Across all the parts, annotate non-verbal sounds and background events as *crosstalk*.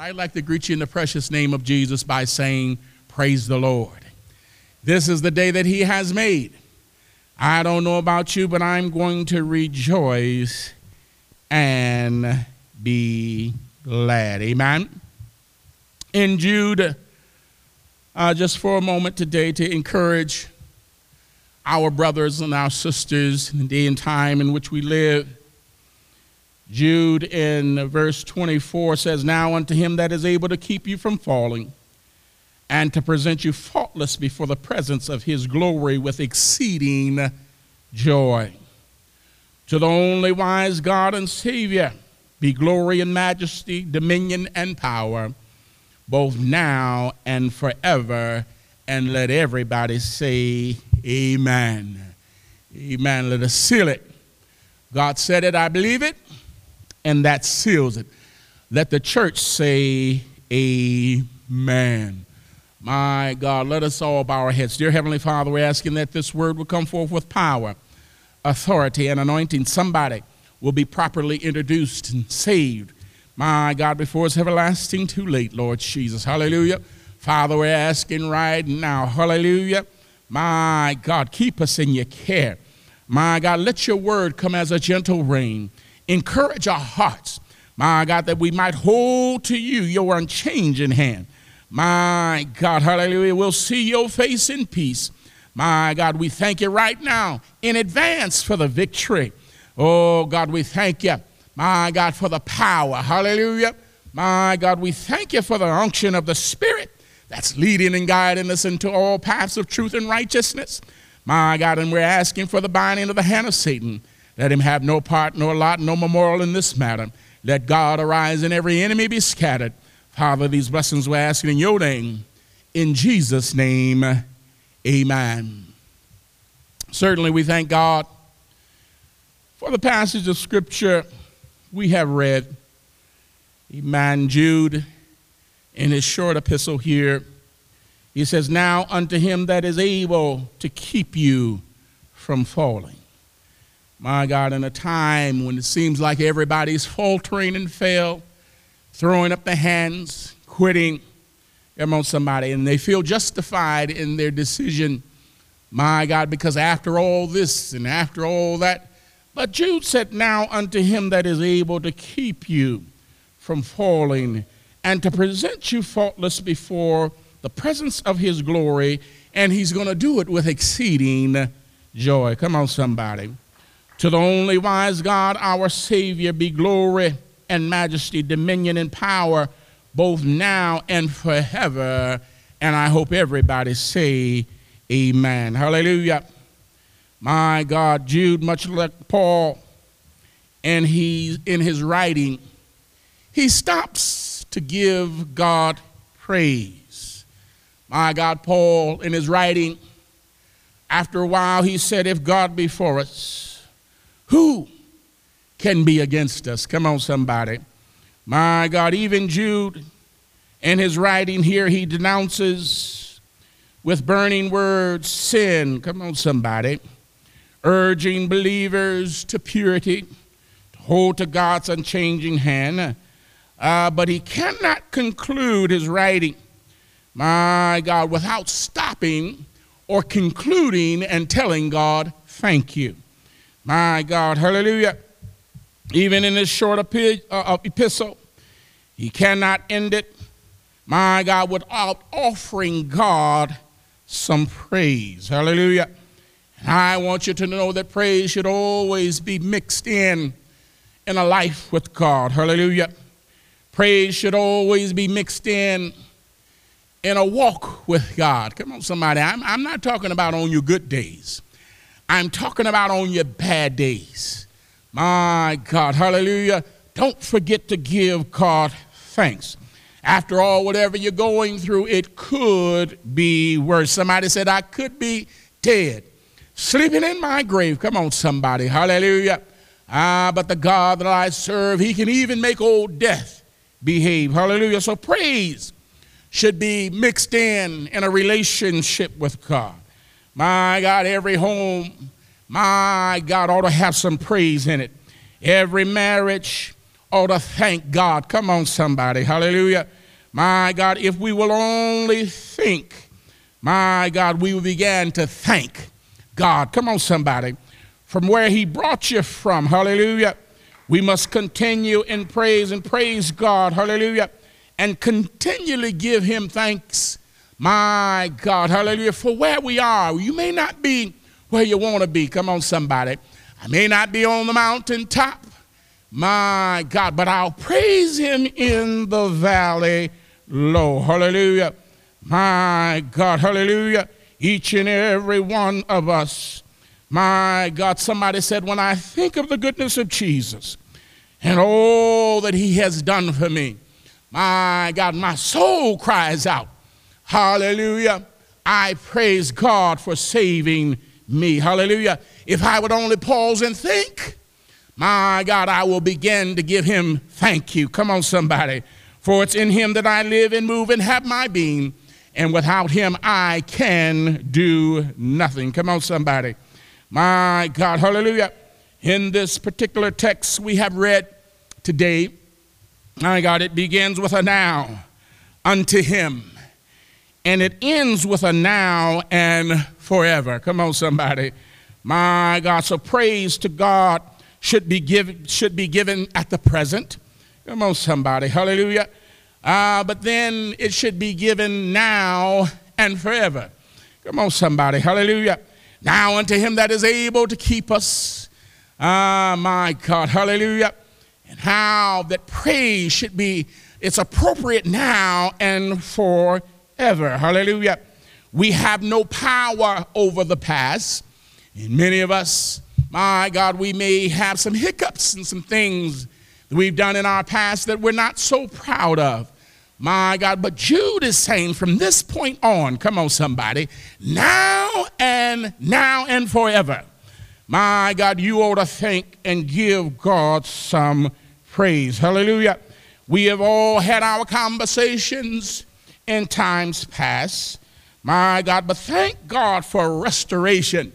I'd like to greet you in the precious name of Jesus by saying, Praise the Lord. This is the day that He has made. I don't know about you, but I'm going to rejoice and be glad. Amen. In Jude, uh, just for a moment today to encourage our brothers and our sisters in the day and time in which we live. Jude in verse 24 says, Now unto him that is able to keep you from falling and to present you faultless before the presence of his glory with exceeding joy. To the only wise God and Savior be glory and majesty, dominion and power, both now and forever. And let everybody say, Amen. Amen. Let us seal it. God said it, I believe it, and that seals it. Let the church say, Amen. My God, let us all bow our heads. Dear Heavenly Father, we're asking that this word will come forth with power, authority, and anointing. Somebody will be properly introduced and saved. My God, before it's everlasting too late, Lord Jesus. Hallelujah. Father, we're asking right now, hallelujah my God, keep us in your care. My God, let your word come as a gentle rain. Encourage our hearts, my God, that we might hold to you your unchanging hand. My God, hallelujah, we'll see your face in peace. My God, we thank you right now in advance for the victory. Oh, God, we thank you, my God, for the power. Hallelujah. My God, we thank you for the unction of the Spirit that's leading and guiding us into all paths of truth and righteousness. My God, and we're asking for the binding of the hand of Satan. Let him have no part, nor lot, no memorial in this matter. Let God arise and every enemy be scattered. Father, these blessings we're asking in your name. In Jesus' name, amen. Certainly, we thank God for the passage of Scripture we have read. Amen. Jude in his short epistle here, he says, Now unto him that is able to keep you from falling. My God, in a time when it seems like everybody's faltering and fail, throwing up their hands, quitting, come on, somebody, and they feel justified in their decision. My God, because after all this and after all that, but Jude said, Now unto him that is able to keep you from falling and to present you faultless before the presence of his glory, and he's going to do it with exceeding joy. Come on, somebody. To the only wise God, our Savior, be glory and majesty, dominion and power, both now and forever. And I hope everybody say, Amen. Hallelujah. My God, Jude, much like Paul, and he's in his writing, he stops to give God praise. My God, Paul, in his writing, after a while, he said, If God be for us, who can be against us? Come on, somebody. My God, even Jude, in his writing here, he denounces with burning words sin. Come on, somebody. Urging believers to purity, to hold to God's unchanging hand uh, but he cannot conclude his writing, my God, without stopping or concluding and telling God, thank you. My God, hallelujah. Even in this short uh, epistle, he cannot end it, my God, without offering God some praise. Hallelujah. And I want you to know that praise should always be mixed in in a life with God. Hallelujah. Praise should always be mixed in in a walk with God. Come on, somebody. I'm, I'm not talking about on your good days, I'm talking about on your bad days. My God, hallelujah. Don't forget to give God thanks. After all, whatever you're going through, it could be worse. Somebody said, I could be dead, sleeping in my grave. Come on, somebody. Hallelujah. Ah, but the God that I serve, he can even make old death behave. Hallelujah. So praise should be mixed in in a relationship with God. My God, every home, my God, ought to have some praise in it. Every marriage ought to thank God. Come on, somebody. Hallelujah. My God, if we will only think, my God, we will begin to thank God. Come on, somebody. From where He brought you from. Hallelujah. We must continue in praise and praise God. Hallelujah. And continually give Him thanks. My God. Hallelujah. For where we are. You may not be where you want to be. Come on, somebody. I may not be on the mountaintop. My God. But I'll praise Him in the valley low. Hallelujah. My God, hallelujah. Each and every one of us. My God, somebody said, when I think of the goodness of Jesus and all that he has done for me, my God, my soul cries out, Hallelujah. I praise God for saving me. Hallelujah. If I would only pause and think, my God, I will begin to give him thank you. Come on, somebody. For it's in him that I live and move and have my being, and without him I can do nothing. Come on, somebody. My God, hallelujah. In this particular text we have read today, my God, it begins with a now unto him, and it ends with a now and forever. Come on, somebody. My God, so praise to God should be given, should be given at the present. Come on, somebody. Hallelujah. Uh, but then it should be given now and forever. Come on, somebody. Hallelujah. Now unto him that is able to keep us. Ah, my God. Hallelujah. And how that praise should be, it's appropriate now and forever. Hallelujah. We have no power over the past. And many of us, my God, we may have some hiccups and some things that we've done in our past that we're not so proud of. My God, but Jude is saying from this point on, come on, somebody, now and now and forever. My God, you ought to think and give God some praise. Hallelujah. We have all had our conversations in times past. My God, but thank God for restoration.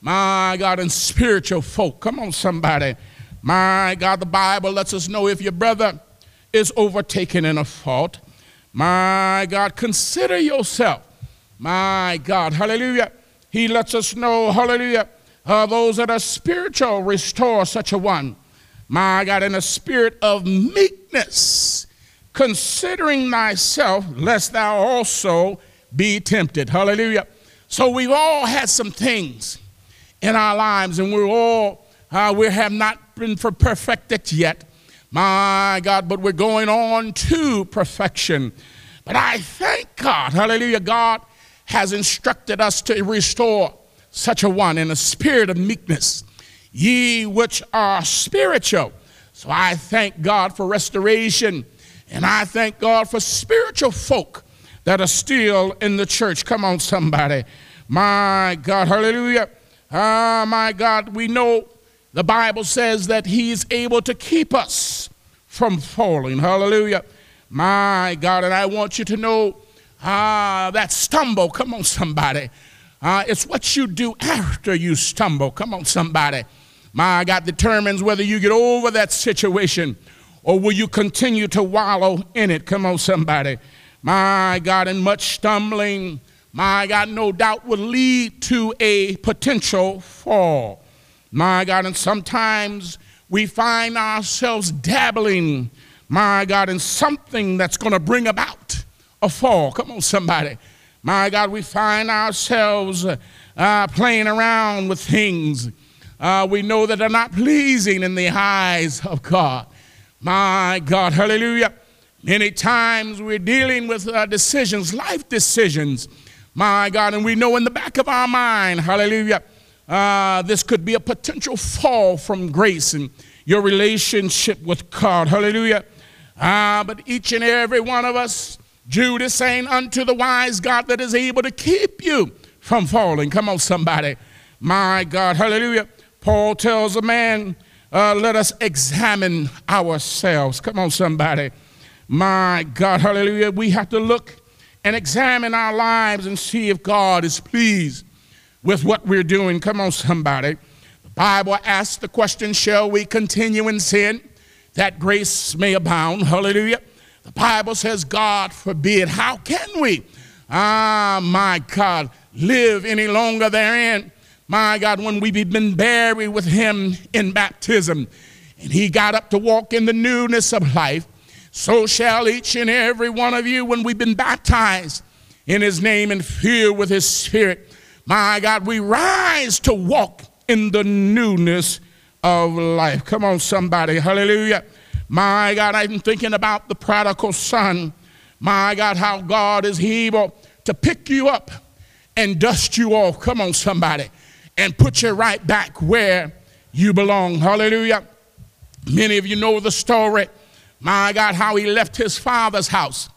My God, and spiritual folk. Come on, somebody. My God, the Bible lets us know if your brother is overtaken in a fault, my God, consider yourself. My God, hallelujah. He lets us know, hallelujah, uh, those that are spiritual, restore such a one. My God, in a spirit of meekness, considering thyself, lest thou also be tempted. Hallelujah. So we've all had some things in our lives, and we're all, uh, we have not been for perfected yet. My God, but we're going on to perfection. But I thank God, hallelujah, God has instructed us to restore such a one in a spirit of meekness, ye which are spiritual. So I thank God for restoration, and I thank God for spiritual folk that are still in the church. Come on, somebody. My God, hallelujah. Ah, my God, we know the Bible says that He's able to keep us from falling. Hallelujah. My God, and I want you to know ah, that stumble, come on, somebody. Uh, it's what you do after you stumble. Come on, somebody. My God determines whether you get over that situation or will you continue to wallow in it. Come on, somebody. My God, and much stumbling, my God, no doubt will lead to a potential fall. My God, and sometimes we find ourselves dabbling, my God, in something that's going to bring about a fall. Come on, somebody. My God, we find ourselves uh, playing around with things uh, we know that are not pleasing in the eyes of God. My God, hallelujah. Many times we're dealing with uh, decisions, life decisions, my God, and we know in the back of our mind, hallelujah uh, this could be a potential fall from grace and your relationship with God. Hallelujah. Uh, but each and every one of us, Jude is saying, unto the wise God that is able to keep you from falling. Come on, somebody. My God, hallelujah. Paul tells a man, uh, let us examine ourselves. Come on, somebody. My God, hallelujah. We have to look and examine our lives and see if God is pleased with what we're doing. Come on, somebody. The Bible asks the question Shall we continue in sin that grace may abound. Hallelujah. The Bible says, God forbid. How can we, ah, my God, live any longer therein? My God, when we've been buried with Him in baptism and He got up to walk in the newness of life, so shall each and every one of you when we've been baptized in His name and filled with His Spirit. My God, we rise to walk in the newness of life. Come on, somebody. Hallelujah. My God, I'm thinking about the prodigal son. My God, how God is able to pick you up and dust you off. Come on, somebody. And put you right back where you belong. Hallelujah. Many of you know the story. My God, how he left his father's house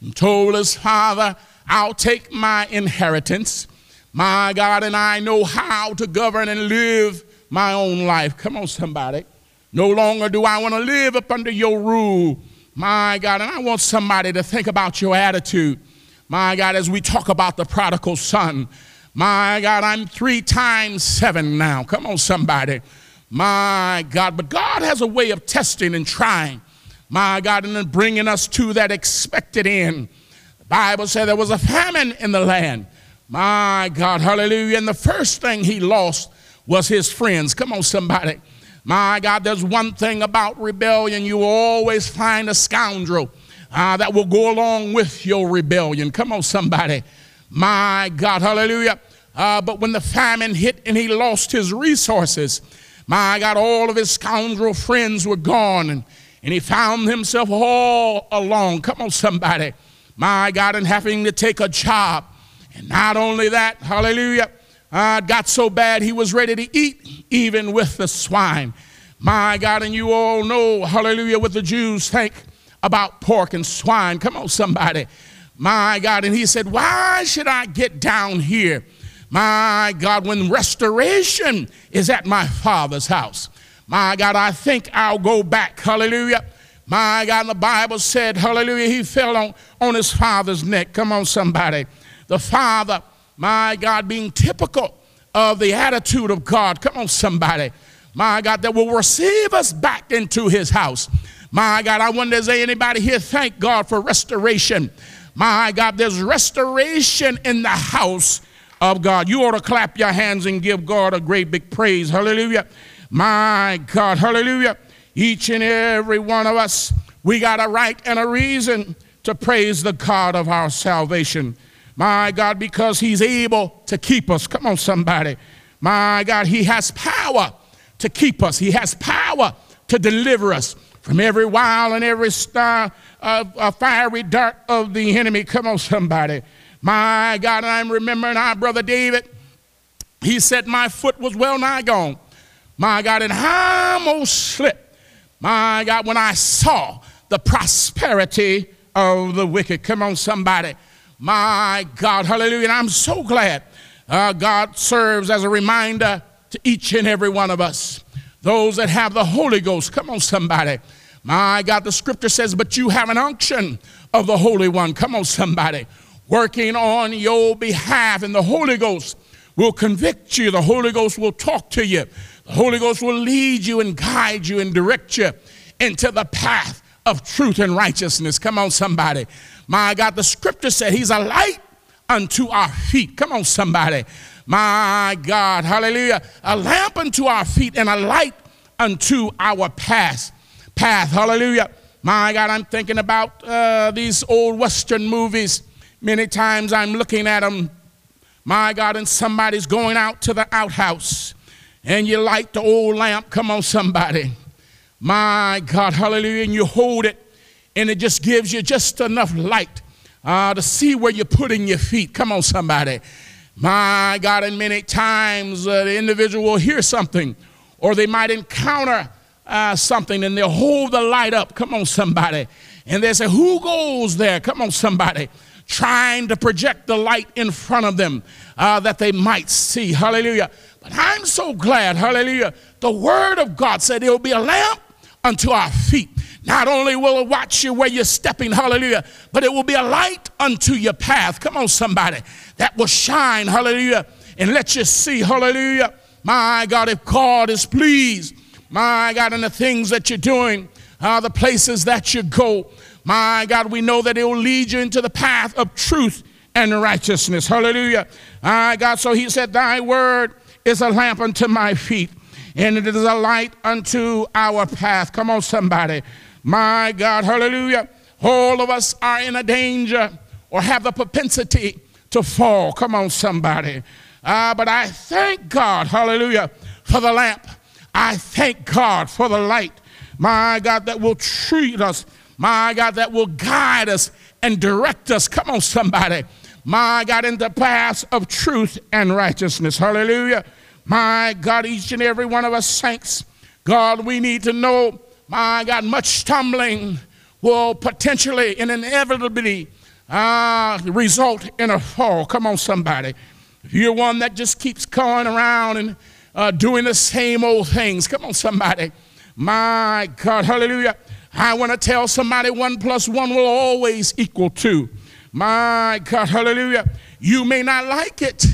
and told his father, I'll take my inheritance. My God, and I know how to govern and live my own life. Come on, somebody. No longer do I want to live up under your rule, my God. And I want somebody to think about your attitude, my God, as we talk about the prodigal son. My God, I'm three times seven now. Come on, somebody. My God, but God has a way of testing and trying, my God, and then bringing us to that expected end. The Bible said there was a famine in the land. My God, hallelujah. And the first thing he lost was his friends. Come on, somebody. My God, there's one thing about rebellion. You always find a scoundrel uh, that will go along with your rebellion. Come on, somebody. My God, hallelujah. Uh, but when the famine hit and he lost his resources, my God, all of his scoundrel friends were gone and, and he found himself all alone. Come on, somebody. My God, and having to take a job. And not only that, hallelujah, uh, got so bad he was ready to eat even with the swine. My God, and you all know, hallelujah, what the Jews think about pork and swine. Come on, somebody. My God, and he said, Why should I get down here? My God, when restoration is at my father's house. My God, I think I'll go back. Hallelujah. My God, the Bible said, hallelujah, he fell on, on his father's neck. Come on, somebody. The father my God, being typical of the attitude of God. Come on, somebody. My God, that will receive us back into his house. My God, I wonder, is there anybody here thank God for restoration? My God, there's restoration in the house of God. You ought to clap your hands and give God a great big praise. Hallelujah. My God, hallelujah. Each and every one of us, we got a right and a reason to praise the God of our salvation. My God, because He's able to keep us. Come on, somebody. My God, He has power to keep us, He has power to deliver us from every wild and every star of a fiery dart of the enemy. Come on, somebody. My God, I'm remembering our brother David. He said, My foot was well nigh gone. My God, and I almost slipped. My God, when I saw the prosperity of the wicked. Come on, somebody. My God, hallelujah. And I'm so glad uh, God serves as a reminder to each and every one of us. Those that have the Holy Ghost, come on, somebody. My God, the scripture says, but you have an unction of the Holy One. Come on, somebody. Working on your behalf, and the Holy Ghost will convict you. The Holy Ghost will talk to you. The Holy Ghost will lead you and guide you and direct you into the path of truth and righteousness. Come on, somebody. My God, the scripture said he's a light unto our feet. Come on, somebody. My God, hallelujah. A lamp unto our feet and a light unto our path. Path, hallelujah. My God, I'm thinking about uh, these old Western movies. Many times I'm looking at them, my God, and somebody's going out to the outhouse and you light the old lamp. Come on, somebody. My God, hallelujah. And you hold it and it just gives you just enough light uh, to see where you're putting your feet. Come on, somebody. My God, and many times uh, the individual will hear something or they might encounter uh, something and they'll hold the light up. Come on, somebody. And they say, Who goes there? Come on, somebody. Trying to project the light in front of them uh, that they might see. Hallelujah. But I'm so glad, hallelujah. The word of God said it will be a lamp unto our feet not only will it watch you where you're stepping, hallelujah, but it will be a light unto your path. Come on, somebody. That will shine, hallelujah, and let you see, hallelujah. My God, if God is pleased, my God, in the things that you're doing, uh, the places that you go. My God, we know that it will lead you into the path of truth and righteousness. Hallelujah. My God, so he said, Thy word is a lamp unto my feet, and it is a light unto our path. Come on, somebody. My God, hallelujah. All of us are in a danger or have the propensity to fall. Come on, somebody. Uh, but I thank God, hallelujah, for the lamp. I thank God for the light, my God, that will treat us, my God, that will guide us and direct us. Come on, somebody. My God, in the paths of truth and righteousness. Hallelujah. My God, each and every one of us saints, God, we need to know, my God, much stumbling will potentially and inevitably uh, result in a fall. Come on, somebody. If you're one that just keeps going around and uh, doing the same old things, come on, somebody. My God, hallelujah. I want to tell somebody one plus one will always equal two. My God, hallelujah. You may not like it,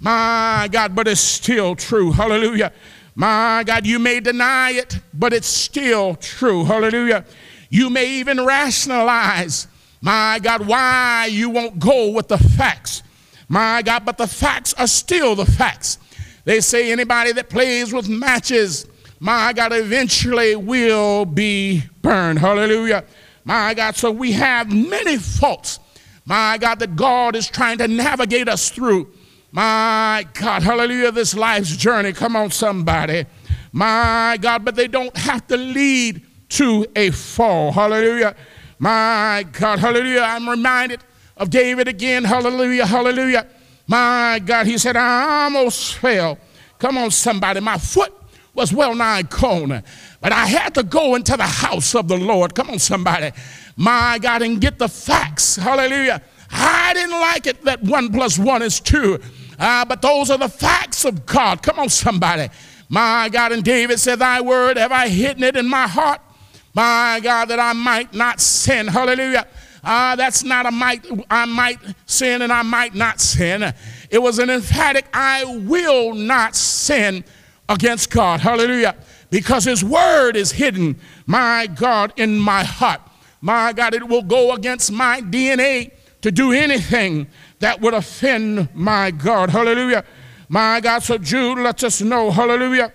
my God, but it's still true. Hallelujah. My God, you may deny it, but it's still true. Hallelujah. You may even rationalize, my God, why you won't go with the facts. My God, but the facts are still the facts. They say anybody that plays with matches, my God, eventually will be burned. Hallelujah. My God, so we have many faults, my God, that God is trying to navigate us through. My God, hallelujah, this life's journey. Come on, somebody. My God, but they don't have to lead to a fall. Hallelujah. My God, hallelujah. I'm reminded of David again. Hallelujah, hallelujah. My God, he said, I almost fell. Come on, somebody. My foot was well nigh gone, but I had to go into the house of the Lord. Come on, somebody. My God, and get the facts. Hallelujah. I didn't like it that one plus one is two, uh, but those are the facts of God. Come on, somebody. My God, and David said, Thy word have I hidden it in my heart, my God, that I might not sin. Hallelujah. Ah, uh, that's not a might, I might sin and I might not sin. It was an emphatic, I will not sin against God. Hallelujah. Because His word is hidden, my God, in my heart. My God, it will go against my DNA to do anything that would offend my God. Hallelujah. My God, so Jude lets us know, hallelujah,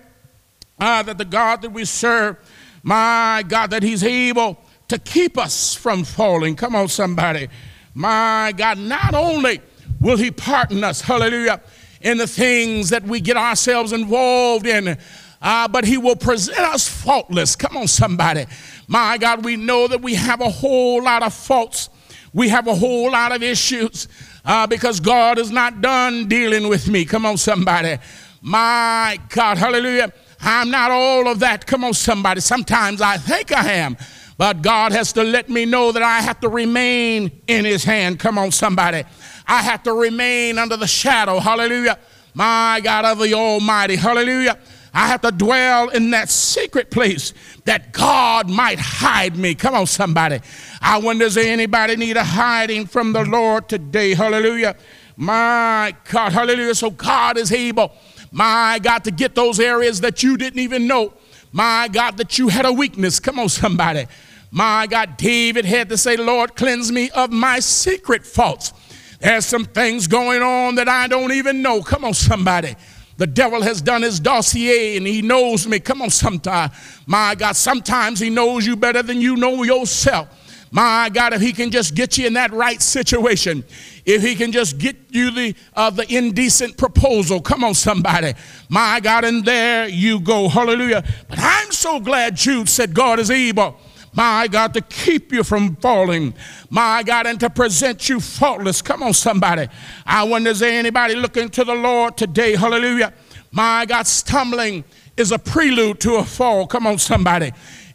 uh, that the God that we serve, my God, that He's able to keep us from falling. Come on, somebody. My God, not only will He pardon us, hallelujah, in the things that we get ourselves involved in, uh, but He will present us faultless. Come on, somebody. My God, we know that we have a whole lot of faults, we have a whole lot of issues uh, because God is not done dealing with me. Come on, somebody. My God, hallelujah. I'm not all of that. Come on, somebody. Sometimes I think I am. But God has to let me know that I have to remain in His hand. Come on, somebody. I have to remain under the shadow, hallelujah, my God of the Almighty, hallelujah. I have to dwell in that secret place that God might hide me. Come on, somebody. I wonder, does anybody need a hiding from the Lord today? Hallelujah. My God, hallelujah. So God is able, my God, to get those areas that you didn't even know. My God, that you had a weakness. Come on, somebody. My God, David had to say, Lord, cleanse me of my secret faults. There's some things going on that I don't even know. Come on, somebody. The devil has done his dossier and he knows me. Come on, sometime. My God, sometimes he knows you better than you know yourself. My God, if he can just get you in that right situation, if he can just get you the uh, the indecent proposal, come on, somebody. My God, and there you go. Hallelujah. But I'm so glad Jude said God is able my God, to keep you from falling, my God, and to present you faultless. Come on, somebody. I wonder, is there anybody looking to the Lord today? Hallelujah. My God, stumbling is a prelude to a fall. Come on, somebody.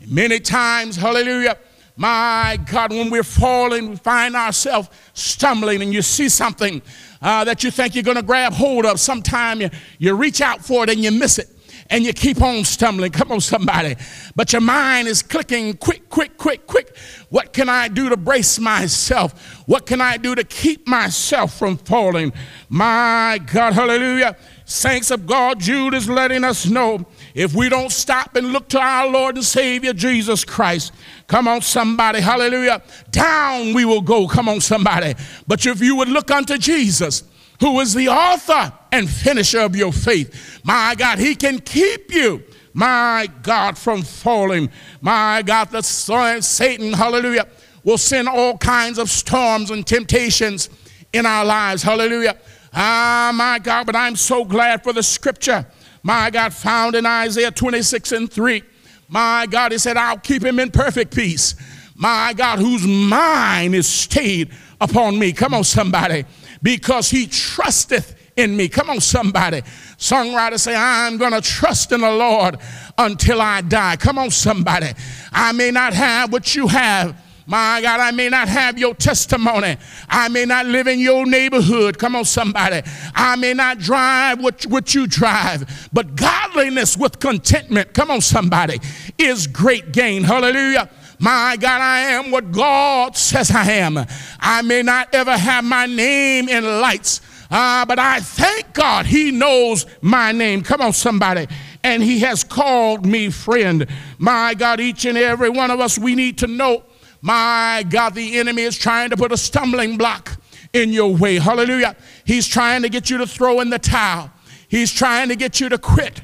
Many times, hallelujah. My God, when we're falling, we find ourselves stumbling, and you see something uh, that you think you're going to grab hold of. Sometime you, you reach out for it and you miss it and you keep on stumbling. Come on, somebody. But your mind is clicking quick, quick, quick, quick. What can I do to brace myself? What can I do to keep myself from falling? My God, hallelujah. Saints of God, Jude is letting us know if we don't stop and look to our Lord and Savior Jesus Christ, come on, somebody, hallelujah, down we will go. Come on, somebody. But if you would look unto Jesus, who is the author and finisher of your faith, my God, He can keep you my God, from falling. My God, the son, Satan, hallelujah, will send all kinds of storms and temptations in our lives. Hallelujah. Ah, my God, but I'm so glad for the scripture, my God, found in Isaiah 26 and 3. My God, he said, I'll keep him in perfect peace. My God, whose mind is stayed upon me. Come on, somebody. Because he trusteth in me. Come on, somebody. Songwriter say, I'm going to trust in the Lord until I die. Come on, somebody. I may not have what you have. My God, I may not have your testimony. I may not live in your neighborhood. Come on, somebody. I may not drive what, what you drive. But godliness with contentment, come on, somebody, is great gain. Hallelujah. My God, I am what God says I am. I may not ever have my name in lights. Uh, but I thank God he knows my name. Come on, somebody. And he has called me friend. My God, each and every one of us, we need to know, my God, the enemy is trying to put a stumbling block in your way. Hallelujah. He's trying to get you to throw in the towel. He's trying to get you to quit.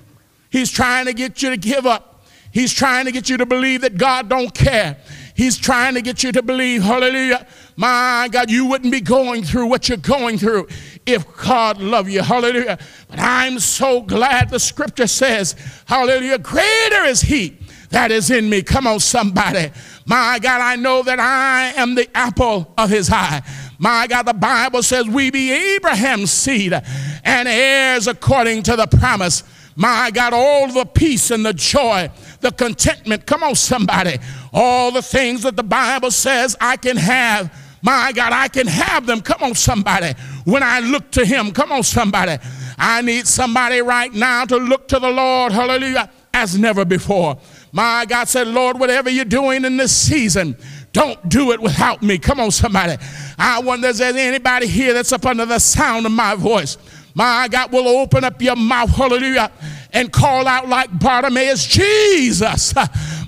He's trying to get you to give up. He's trying to get you to believe that God don't care. He's trying to get you to believe, hallelujah, my God, you wouldn't be going through what you're going through if God loved you. Hallelujah. But I'm so glad the scripture says, hallelujah, greater is he that is in me. Come on, somebody. My God, I know that I am the apple of his eye. My God, the Bible says we be Abraham's seed and heirs according to the promise. My God, all the peace and the joy, the contentment. Come on, somebody. All the things that the Bible says I can have my God, I can have them. Come on, somebody. When I look to Him, come on, somebody. I need somebody right now to look to the Lord, hallelujah, as never before. My God said, Lord, whatever you're doing in this season, don't do it without me. Come on, somebody. I wonder if there's anybody here that's up under the sound of my voice. My God will open up your mouth, hallelujah, and call out like Bartimaeus, Jesus.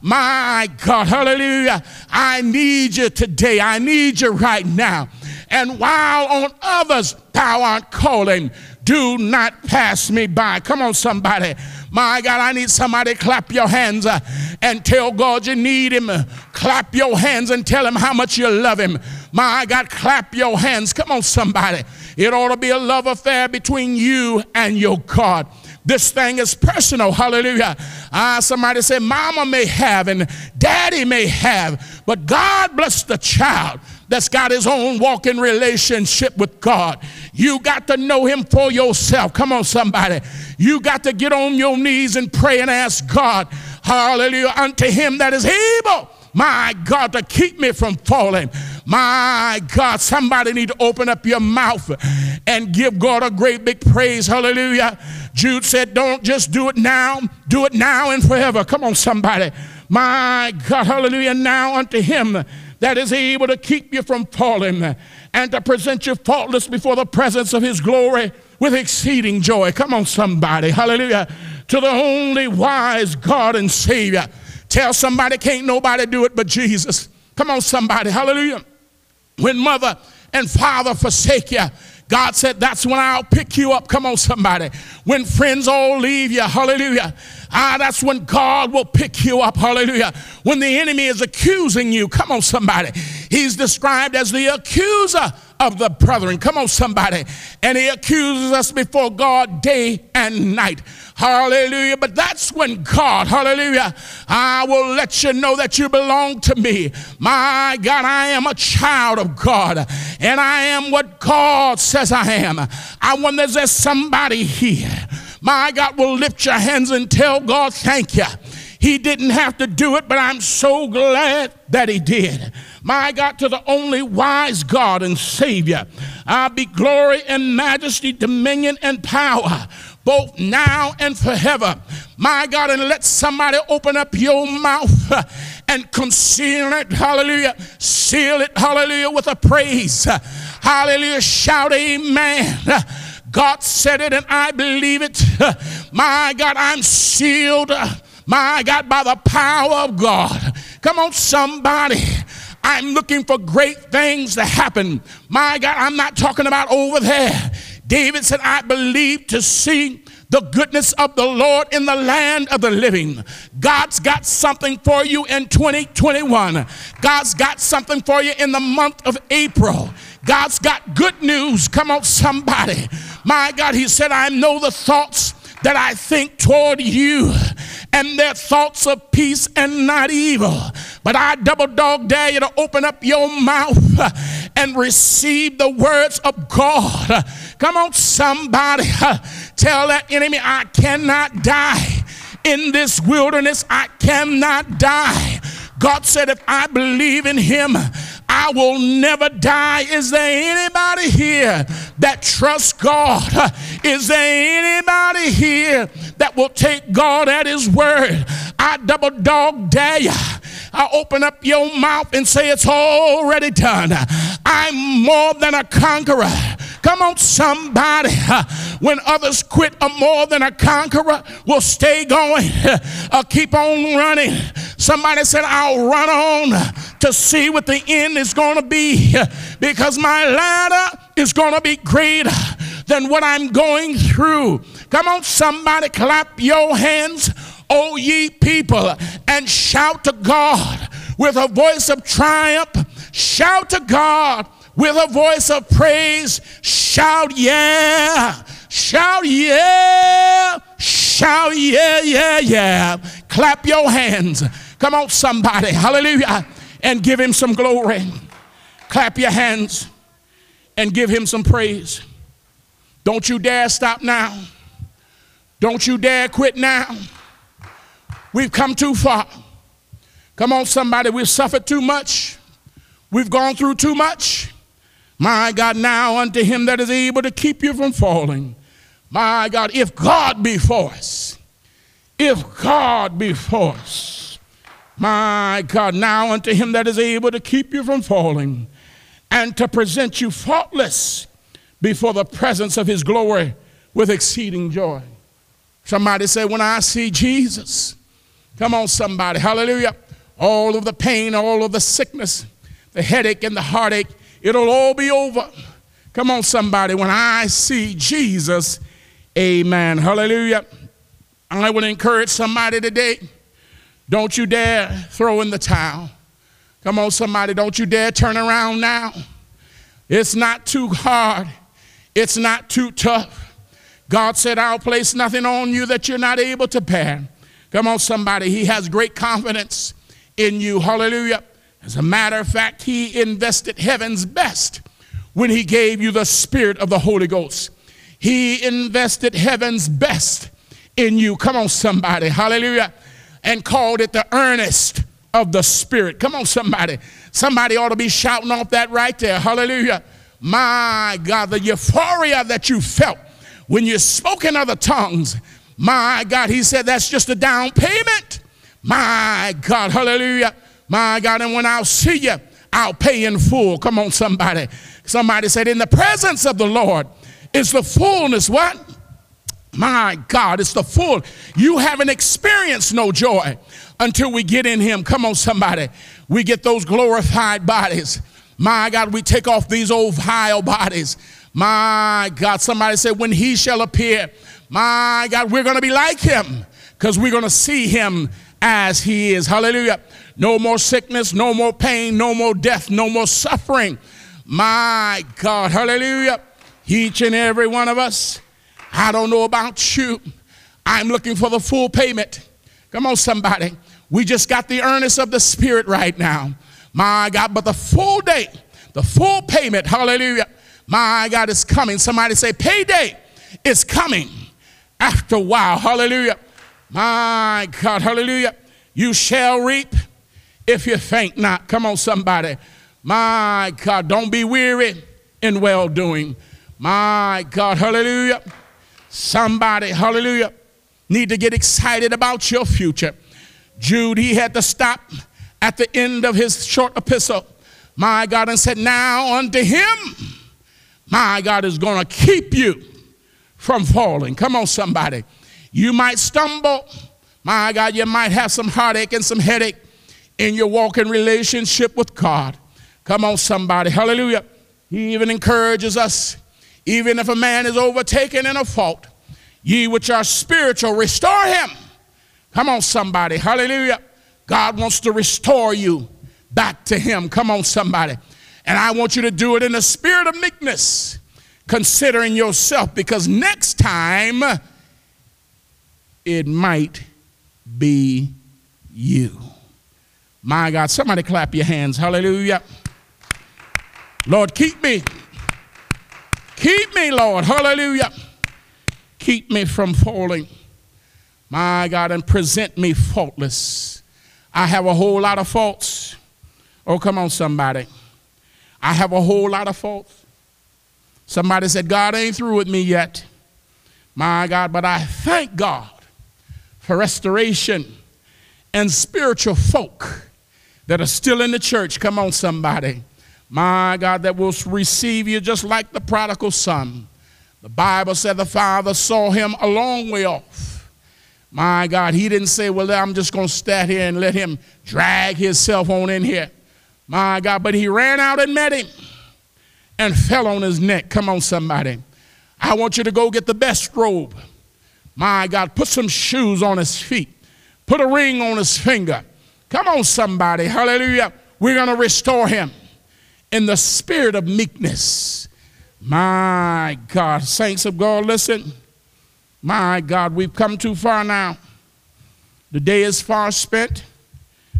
My God, hallelujah. I need you today. I need you right now. And while on others thou art calling, do not pass me by. Come on, somebody. My God, I need somebody clap your hands uh, and tell God you need him. Clap your hands and tell him how much you love him. My God, clap your hands. Come on, somebody. It ought to be a love affair between you and your God. This thing is personal. Hallelujah. Ah, somebody say, Mama may have and Daddy may have, but God bless the child that's got his own walking relationship with God. You got to know him for yourself. Come on, somebody. You got to get on your knees and pray and ask God, hallelujah, unto him that is able my God, to keep me from falling. My God, somebody need to open up your mouth and give God a great big praise. Hallelujah. Jude said, Don't just do it now, do it now and forever. Come on, somebody. My God, hallelujah. Now unto him that is able to keep you from falling and to present you faultless before the presence of his glory with exceeding joy. Come on, somebody. Hallelujah. To the only wise God and Savior Tell somebody, can't nobody do it but Jesus. Come on, somebody. Hallelujah. When mother and father forsake you, God said, That's when I'll pick you up. Come on, somebody. When friends all leave you, hallelujah. Ah, that's when God will pick you up, hallelujah. When the enemy is accusing you, come on, somebody. He's described as the accuser of the brethren. Come on, somebody. And he accuses us before God day and night. Hallelujah. But that's when God, hallelujah, I will let you know that you belong to me. My God, I am a child of God and I am what God says I am. I wonder if there's somebody here. My God will lift your hands and tell God, thank you. He didn't have to do it, but I'm so glad that he did. My God, to the only wise God and Savior, I be glory and majesty, dominion and power both now and forever. My God, and let somebody open up your mouth uh, and conceal it. Hallelujah. Seal it. Hallelujah. With a praise. Hallelujah. Shout amen. God said it and I believe it. My God, I'm sealed, uh, my God, by the power of God. Come on, somebody. I'm looking for great things to happen. My God, I'm not talking about over there. David said, I believe to see the goodness of the Lord in the land of the living. God's got something for you in 2021. God's got something for you in the month of April. God's got good news. Come on, somebody. My God, He said, I know the thoughts that I think toward you, and their thoughts of peace and not evil. But I double dog dare you to open up your mouth and receive the words of God. Come on, somebody. *laughs* Tell that enemy, I cannot die in this wilderness. I cannot die. God said, if I believe in him, I will never die. Is there anybody here that trusts God? *laughs* Is there anybody here that will take God at his word? I double dog dare you. I open up your mouth and say, It's already done. I'm more than a conqueror. Come on, somebody. When others quit, a more than a conqueror will stay going, uh, keep on running. Somebody said, I'll run on to see what the end is going to be because my latter is going to be greater than what I'm going through. Come on, somebody, clap your hands, O ye people, and shout to God with a voice of triumph. Shout to God with a voice of praise. Shout, yeah. Shout, yeah. Shout, yeah, yeah, yeah. Clap your hands. Come on, somebody. Hallelujah. And give him some glory. Clap your hands and give him some praise. Don't you dare stop now. Don't you dare quit now. We've come too far. Come on, somebody. We've suffered too much. We've gone through too much. My God, now unto him that is able to keep you from falling. My God, if God be for us, if God be for us, my God, now unto him that is able to keep you from falling and to present you faultless before the presence of his glory with exceeding joy. Somebody say, When I see Jesus, come on, somebody, hallelujah, all of the pain, all of the sickness, the headache, and the heartache It'll all be over. Come on, somebody. When I see Jesus, amen. Hallelujah. I would encourage somebody today don't you dare throw in the towel. Come on, somebody. Don't you dare turn around now. It's not too hard, it's not too tough. God said, I'll place nothing on you that you're not able to bear. Come on, somebody. He has great confidence in you. Hallelujah. As a matter of fact, he invested heaven's best when he gave you the spirit of the Holy Ghost. He invested heaven's best in you. Come on, somebody. Hallelujah. And called it the earnest of the Spirit. Come on, somebody. Somebody ought to be shouting off that right there. Hallelujah. My God, the euphoria that you felt when you spoke in other tongues. My God, he said that's just a down payment. My God, hallelujah. My God, and when I'll see you, I'll pay in full. Come on, somebody. Somebody said, In the presence of the Lord is the fullness, what? My God, it's the full. You haven't experienced no joy until we get in Him. Come on, somebody. We get those glorified bodies. My God, we take off these old vile bodies. My God, somebody said, when He shall appear, my God, we're going to be like Him because we're going to see Him as He is. Hallelujah. No more sickness, no more pain, no more death, no more suffering. My God, hallelujah. Each and every one of us, I don't know about you. I'm looking for the full payment. Come on, somebody. We just got the earnest of the Spirit right now. My God, but the full day, the full payment, hallelujah. My God is coming. Somebody say, payday is coming after a while. Hallelujah. My God, hallelujah. You shall reap if you faint not. Come on, somebody. My God, don't be weary in well doing. My God, hallelujah. Somebody, hallelujah, need to get excited about your future. Jude, he had to stop at the end of his short epistle, my God, and said, Now unto him, my God is going to keep you from falling. Come on, somebody. You might stumble. My God, you might have some heartache and some headache in your walking relationship with God. Come on, somebody. Hallelujah. He even encourages us, even if a man is overtaken in a fault, ye which are spiritual, restore him. Come on, somebody. Hallelujah. God wants to restore you back to him. Come on, somebody. And I want you to do it in the spirit of meekness, considering yourself, because next time it might be you. My God, somebody clap your hands. Hallelujah. Lord, keep me. Keep me, Lord. Hallelujah. Keep me from falling. My God, and present me faultless. I have a whole lot of faults. Oh, come on, somebody. I have a whole lot of faults. Somebody said, God ain't through with me yet. My God, but I thank God for restoration and spiritual folk that are still in the church. Come on, somebody. My God, that will receive you just like the prodigal son. The Bible said the father saw him a long way off. My God, he didn't say, Well, I'm just going to stand here and let him drag himself on in here. My God, but he ran out and met him and fell on his neck. Come on, somebody. I want you to go get the best robe. My God, put some shoes on his feet, put a ring on his finger. Come on, somebody. Hallelujah. We're going to restore him in the spirit of meekness. My God, saints of God, listen. My God, we've come too far now. The day is far spent,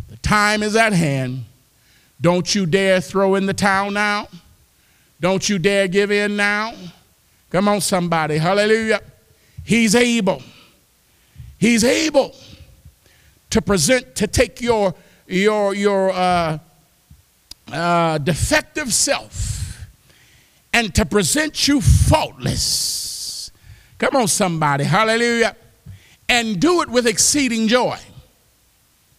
the time is at hand. Don't you dare throw in the towel now. Don't you dare give in now. Come on, somebody. Hallelujah. He's able. He's able to present, to take your, your, your uh, uh, defective self and to present you faultless. Come on, somebody. Hallelujah. And do it with exceeding joy.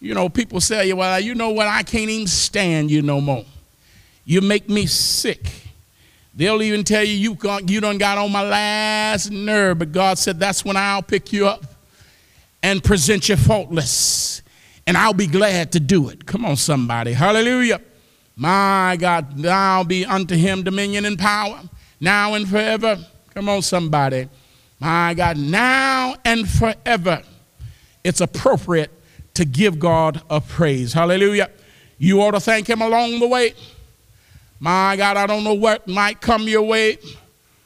You know, people say, well, you know what? I can't even stand you no more. You make me sick. They'll even tell you, you, got, you done got on my last nerve, but God said, that's when I'll pick you up and present you faultless. And I'll be glad to do it. Come on, somebody. Hallelujah. My God, now be unto him dominion and power, now and forever. Come on, somebody. My God, now and forever. It's appropriate to give God a praise. Hallelujah. You ought to thank him along the way. My God, I don't know what might come your way,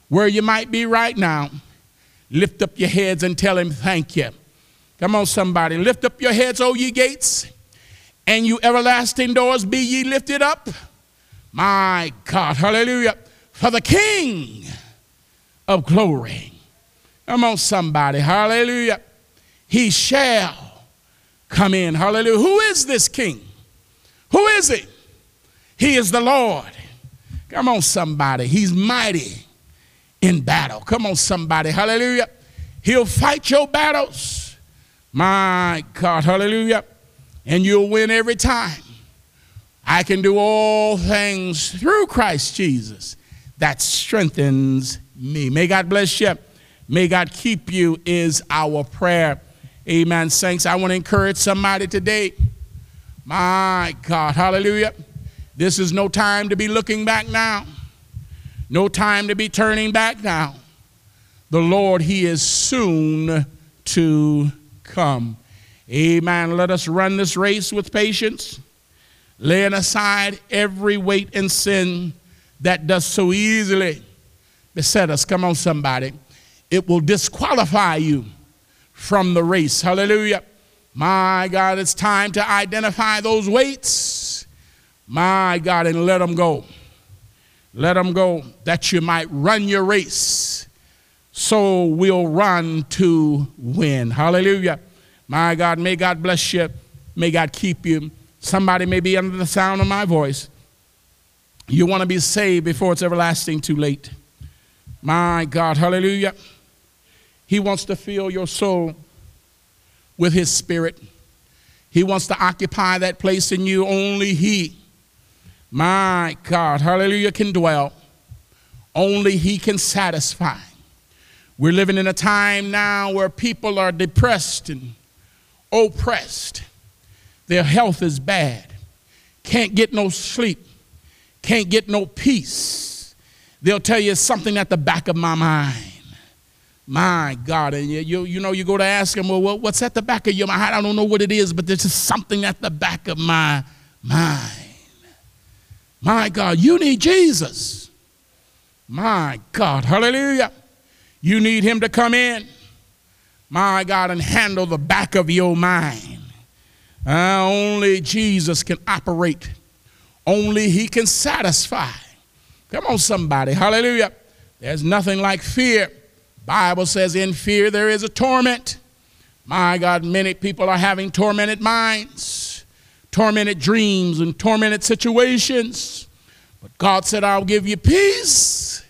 where you might be right now. Lift up your heads and tell him thank you. Come on, somebody. Lift up your heads, O ye gates, and you everlasting doors, be ye lifted up. My God, hallelujah. For the King of glory. Come on, somebody, hallelujah. He shall come in, hallelujah. Who is this King? Who is he? He is the Lord. Come on, somebody. He's mighty in battle. Come on, somebody. Hallelujah. He'll fight your battles. My God, hallelujah. And you'll win every time. I can do all things through Christ Jesus that strengthens me. May God bless you. May God keep you, is our prayer. Amen. Saints, I want to encourage somebody today. My God, hallelujah. This is no time to be looking back now, no time to be turning back now. The Lord, He is soon to come. Amen. Let us run this race with patience, laying aside every weight and sin that does so easily beset us. Come on, somebody. It will disqualify you from the race. Hallelujah. My God, it's time to identify those weights my God, and let them go. Let them go that you might run your race. So we'll run to win. Hallelujah. My God, may God bless you. May God keep you. Somebody may be under the sound of my voice. You want to be saved before it's everlasting too late. My God, hallelujah. He wants to fill your soul with His Spirit. He wants to occupy that place in you. Only He my God, hallelujah, can dwell. Only He can satisfy. We're living in a time now where people are depressed and oppressed. Their health is bad. Can't get no sleep. Can't get no peace. They'll tell you something at the back of my mind. My God. And you, you, you know, you go to ask them, well, what's at the back of your mind? I don't know what it is, but there's just something at the back of my mind. My God, you need Jesus. My God, hallelujah. You need him to come in, my God, and handle the back of your mind. Uh, only Jesus can operate. Only he can satisfy. Come on, somebody. Hallelujah. There's nothing like fear. Bible says in fear there is a torment. My God, many people are having tormented minds, tormented dreams, and tormented situations. But God said, I'll give you peace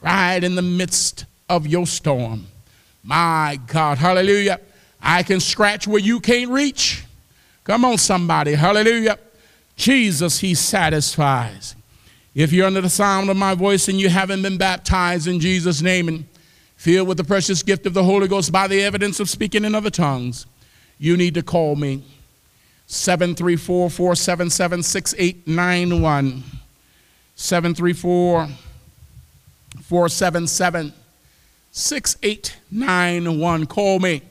right in the midst of your storm. My God, hallelujah. I can scratch where you can't reach. Come on, somebody, hallelujah. Jesus, He satisfies. If you're under the sound of my voice and you haven't been baptized in Jesus' name and filled with the precious gift of the Holy Ghost by the evidence of speaking in other tongues, you need to call me. 734 477 6891. 734 477 6891. Call me.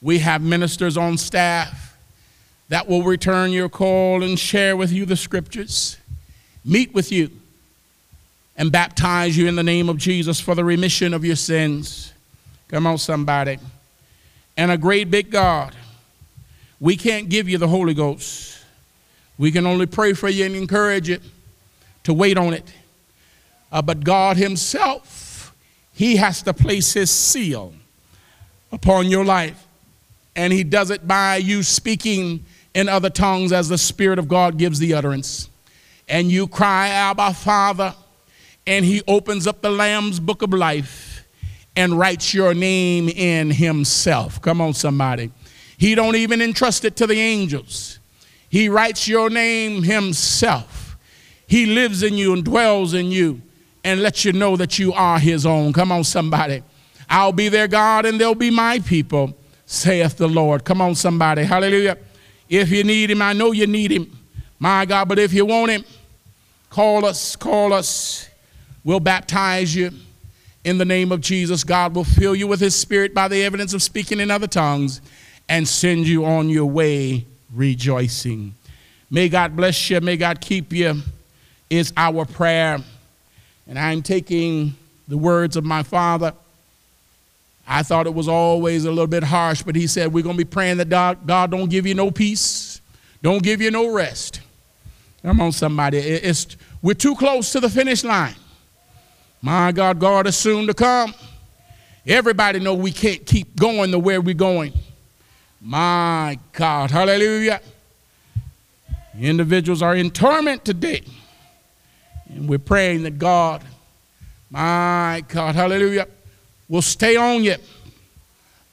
We have ministers on staff that will return your call and share with you the scriptures, meet with you, and baptize you in the name of Jesus for the remission of your sins. Come on, somebody. And a great big God. We can't give you the Holy Ghost. We can only pray for you and encourage you to wait on it. Uh, but God Himself he has to place his seal upon your life. And he does it by you speaking in other tongues as the Spirit of God gives the utterance. And you cry, Abba, Father, and he opens up the Lamb's book of life and writes your name in himself. Come on, somebody. He don't even entrust it to the angels. He writes your name himself. He lives in you and dwells in you and let you know that you are his own. Come on, somebody. I'll be their God and they'll be my people, saith the Lord. Come on, somebody. Hallelujah. If you need him, I know you need him, my God. But if you want him, call us, call us. We'll baptize you in the name of Jesus. God will fill you with his spirit by the evidence of speaking in other tongues and send you on your way rejoicing. May God bless you. May God keep you, is our prayer. And I'm taking the words of my father. I thought it was always a little bit harsh, but he said, We're going to be praying that God, God don't give you no peace, don't give you no rest. Come on, somebody. It's, we're too close to the finish line. My God, God is soon to come. Everybody know we can't keep going the way we're going. My God, hallelujah. Individuals are in torment today. And we're praying that God, my God, hallelujah, will stay on you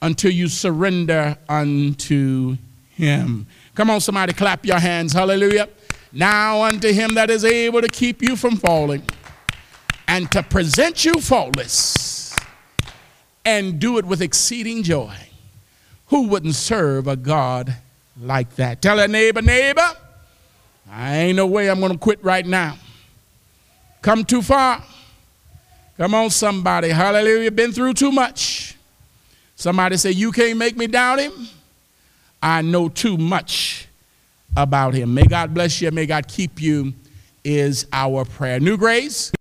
until you surrender unto him. Come on, somebody, clap your hands. Hallelujah. Now unto him that is able to keep you from falling and to present you faultless and do it with exceeding joy. Who wouldn't serve a God like that? Tell a neighbor, neighbor, I ain't no way I'm going to quit right now come too far. Come on, somebody. Hallelujah. Been through too much. Somebody say, You can't make me doubt him. I know too much about him. May God bless you. May God keep you, is our prayer. New grace.